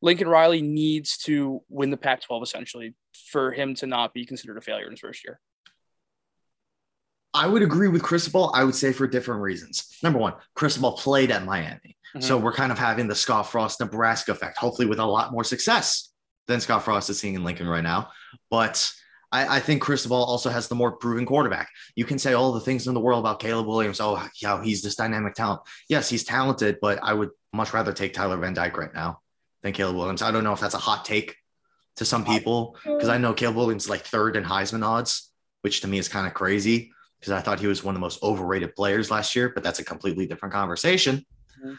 [SPEAKER 2] Lincoln Riley needs to win the Pac 12 essentially for him to not be considered a failure in his first year.
[SPEAKER 1] I would agree with Cristobal. I would say for different reasons. Number one, Cristobal played at Miami.
[SPEAKER 2] Mhm.
[SPEAKER 1] So we're kind of having the Scott Frost Nebraska effect, hopefully with a lot more success than Scott Frost is seeing in Lincoln right now. But I, I think Cristobal also has the more proven quarterback. You can say all the things in the world about Caleb Williams. Oh, yeah, he's this dynamic talent. Yes, he's talented, but I would much rather take Tyler Van Dyke right now than Caleb Williams. I don't know if that's a hot take to some people because I know Caleb Williams is like third in Heisman odds, which to me is kind of crazy because I thought he was one of the most overrated players last year, but that's a completely different conversation.
[SPEAKER 2] Mhm.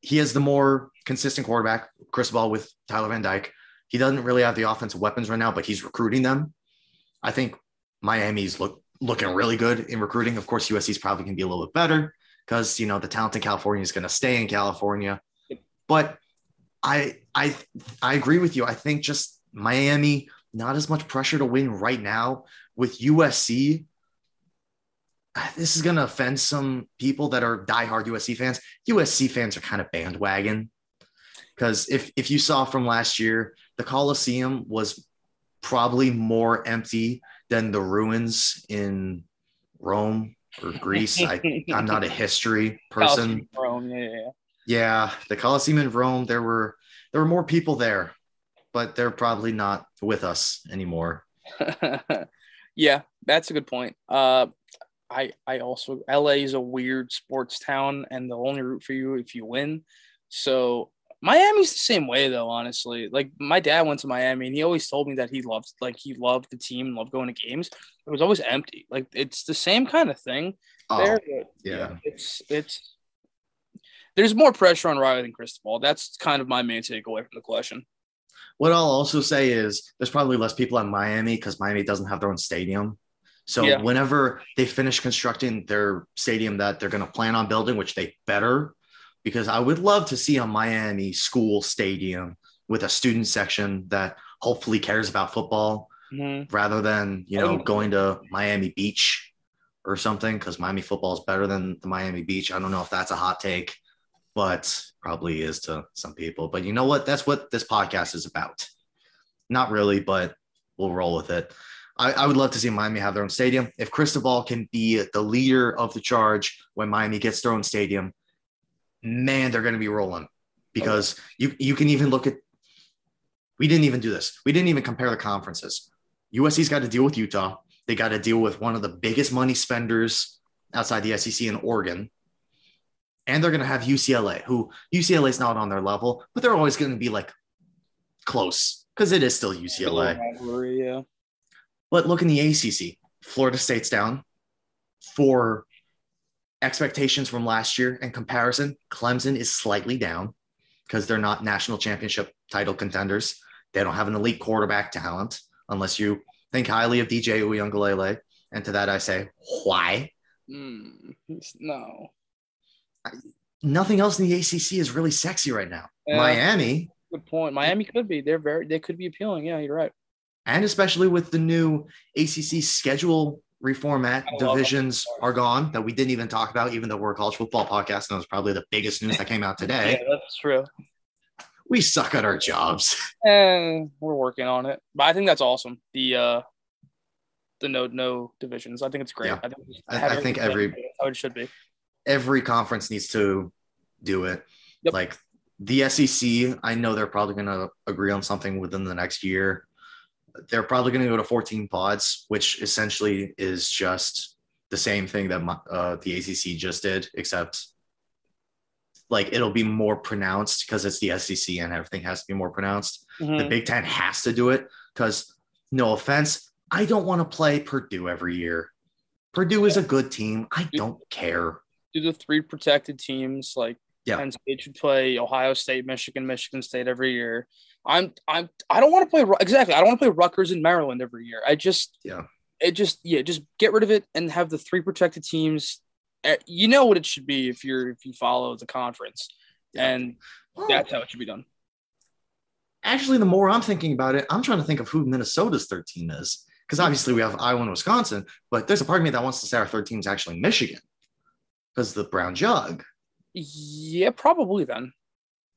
[SPEAKER 1] He is the more consistent quarterback, Cristobal with Tyler Van Dyke. He doesn't really have the offensive weapons right now, but he's recruiting them. I think Miami's look looking really good in recruiting. Of course, USC's probably going to be a little bit better because you know the talent in California is going to stay in California. But I I I agree with you. I think just Miami not as much pressure to win right now with USC. This is going to offend some people that are diehard USC fans. USC fans are kind of bandwagon because if if you saw from last year, the Coliseum was probably more empty than the ruins in Rome or Greece. I, I'm not a history [laughs] person.
[SPEAKER 2] Rome, yeah, yeah,
[SPEAKER 1] Yeah, the Coliseum in Rome, there were there were more people there, but they're probably not with us anymore.
[SPEAKER 2] yeah. [laughs] yeah, that's a good point. Uh, I I also LA is a weird sports town, and they'll only root for you if you win. So Miami's the same way though, honestly. Like my dad went to Miami and he always told me that he loved like he loved the team and loved going to games. It was always empty. Like it's the same kind of thing
[SPEAKER 1] Oh,
[SPEAKER 2] there. but
[SPEAKER 1] yeah.
[SPEAKER 2] It's it's there's more pressure on Riley than Cristobal. That's kind of my main takeaway from the question.
[SPEAKER 1] What I'll also say is there's probably less people in Miami because Miami doesn't have their own stadium. So
[SPEAKER 2] Yeah.
[SPEAKER 1] whenever they finish constructing their stadium that they're going to plan on building, which they better, because I would love to see a Miami school stadium with a student section that hopefully cares about football
[SPEAKER 2] Mhm.
[SPEAKER 1] rather than you know
[SPEAKER 2] wouldn't-
[SPEAKER 1] going to Miami Beach or something because Miami football is better than the Miami Beach. I don't know if that's a hot take, but probably is to some people. But you know what? That's what this podcast is about. Not really, but we'll roll with it. I, I would love to see Miami have their own stadium. If Cristobal can be the leader of the charge when Miami gets their own stadium, man, they're going to be rolling. Because you you can even look at. We didn't even do this. We didn't even compare the conferences. USC's got to deal with Utah. They got to deal with one of the biggest money spenders outside the SEC in Oregon. And they're going to have UCLA, who UCLA is not on their level, but they're always going to be like close because it is still UCLA.
[SPEAKER 2] Yeah.
[SPEAKER 1] But look in the ACC. Florida State's down for expectations from last year in comparison. Clemson is slightly down because they're not national championship title contenders. They don't have an elite quarterback talent unless you think highly of DJ Uiagalelei. And to that, I say, why?
[SPEAKER 2] Mm, no.
[SPEAKER 1] Nothing else in the ACC is really sexy right now.
[SPEAKER 2] Yeah.
[SPEAKER 1] Miami,
[SPEAKER 2] Good point. Miami could be. They're very. They could be appealing. Yeah, you're right.
[SPEAKER 1] And especially with the new ACC schedule reformat, divisions are gone that we didn't even talk about, even though we're a college football podcast. And it was probably the biggest news that came out today.
[SPEAKER 2] Yeah, that's true.
[SPEAKER 1] We suck at our jobs. [laughs]
[SPEAKER 2] Eh, we're working on it, but I think that's awesome. The uh, the no no divisions. I think it's great.
[SPEAKER 1] Yeah.
[SPEAKER 2] I think,
[SPEAKER 1] I- I think every-
[SPEAKER 2] how it should be.
[SPEAKER 1] Every conference needs to do it.
[SPEAKER 2] Yep.
[SPEAKER 1] Like the SEC, I know they're probably going to agree on something within the next year. They're probably going to go to 14 pods, which essentially is just the same thing that my- uh, the ACC just did, except like it'll be more pronounced because it's the SEC and everything has to be more pronounced. The
[SPEAKER 2] Mhm.
[SPEAKER 1] Big Ten has to do it because, no offense, I don't want to play Purdue every year. Purdue is a good team. I don't care.
[SPEAKER 2] Do the three protected teams like
[SPEAKER 1] Yeah.
[SPEAKER 2] Penn State should play Ohio State, Michigan, Michigan State every year. I'm I'm I don't want to play exactly. I don't want to play Rutgers in Maryland every year. I just
[SPEAKER 1] Yeah.
[SPEAKER 2] It just yeah, just get rid of it and have the three protected teams. Eh, You know what it should be if you're if you follow the conference,
[SPEAKER 1] Yeah.
[SPEAKER 2] and
[SPEAKER 1] Well,
[SPEAKER 2] that's how it should be done.
[SPEAKER 1] actually, the more I'm thinking about it, I'm trying to think of who Minnesota's third team is. Because obviously we have Iowa and Wisconsin, but there's a part of me that wants to say our third team is actually Michigan because the brown jug.
[SPEAKER 2] Yeah, probably then.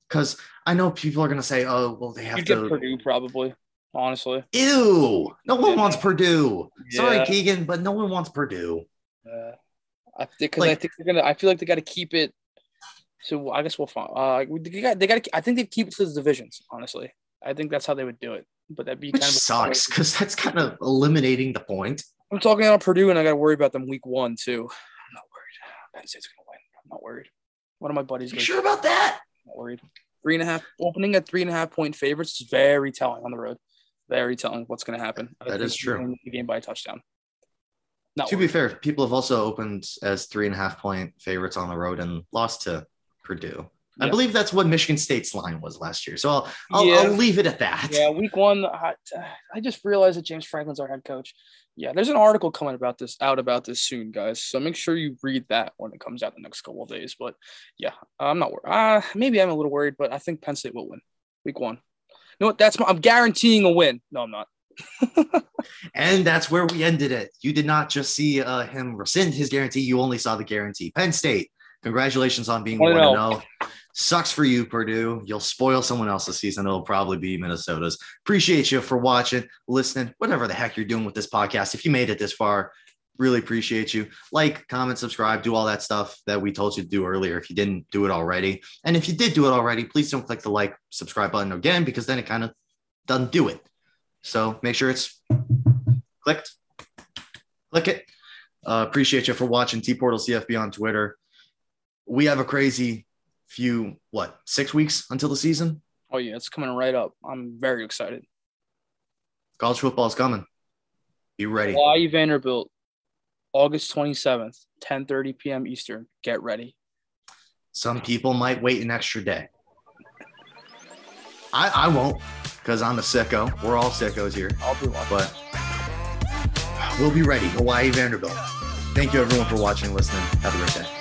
[SPEAKER 1] Because I know people are going to say, oh, well, they have
[SPEAKER 2] You
[SPEAKER 1] to.
[SPEAKER 2] Purdue probably. Honestly,
[SPEAKER 1] Ew. No one
[SPEAKER 2] Yeah.
[SPEAKER 1] wants Purdue. Sorry, Keegan, but no one wants Purdue.
[SPEAKER 2] uh, I because I
[SPEAKER 1] Like-
[SPEAKER 2] think they're gonna. I feel like they got to keep it. So I guess we'll find. Uh, they got. They got. I think they keep it to the divisions. Honestly, I think that's how they would do it. But that'd be
[SPEAKER 1] Which
[SPEAKER 2] kind of
[SPEAKER 1] sucks because that's kind of eliminating the point.
[SPEAKER 2] I'm talking about Purdue, and I got to worry about them week one too. I'm not worried. Penn State's gonna win. I'm not worried. One of my buddies
[SPEAKER 1] You sure about that?
[SPEAKER 2] Not worried. Three and a half opening at three and a half point favorites is very telling on the road. Very telling what's going to happen. I
[SPEAKER 1] That
[SPEAKER 2] think
[SPEAKER 1] is
[SPEAKER 2] they're
[SPEAKER 1] true.
[SPEAKER 2] gonna The game by a touchdown. Not
[SPEAKER 1] to
[SPEAKER 2] worried.
[SPEAKER 1] be fair, people have also opened as three and a half point favorites on the road and lost to Purdue. I
[SPEAKER 2] Yeah.
[SPEAKER 1] believe that's what Michigan State's line was last year. So I'll, I'll,
[SPEAKER 2] Yeah.
[SPEAKER 1] I'll leave it at that.
[SPEAKER 2] Yeah, week one. I, I just realized that James Franklin's our head coach. Yeah, there's an article coming about this out about this soon, guys. So make sure you read that when it comes out the next couple of days. But yeah, I'm not worried. Uh, maybe I'm a little worried, but I think Penn State will win week one. You know what? That's my, I'm guaranteeing a win. No, I'm not. [laughs]
[SPEAKER 1] And that's where we ended it. You did not just see uh, him rescind his guarantee, you only saw the guarantee. Penn State, congratulations on being 1
[SPEAKER 2] 1-0.
[SPEAKER 1] 0. Sucks for you, Purdue. You'll spoil someone else's season. It'll probably be Minnesota's. Appreciate you for watching, listening, whatever the heck you're doing with this podcast. If you made it this far, really appreciate you. Like, comment, subscribe, do all that stuff that we told you to do earlier if you didn't do it already. And if you did do it already, please don't click the like, subscribe button again because then it kind of doesn't do it. So make sure it's clicked. Click it. Uh, appreciate you for watching T Portal CFB on Twitter. We have a crazy few, what, six weeks until the season?
[SPEAKER 2] Oh yeah, it's coming right up. I'm very excited.
[SPEAKER 1] College football is coming. Be ready.
[SPEAKER 2] Hawaii Vanderbilt, August 27th, 10:30 p.m. Eastern. Get ready.
[SPEAKER 1] Some people might wait an extra day. I, I won't because I'm a sicko. We're all sickos here,
[SPEAKER 2] I'll be watching.
[SPEAKER 1] but we'll be ready. Hawaii Vanderbilt. Thank you everyone for watching and listening. Have a great day.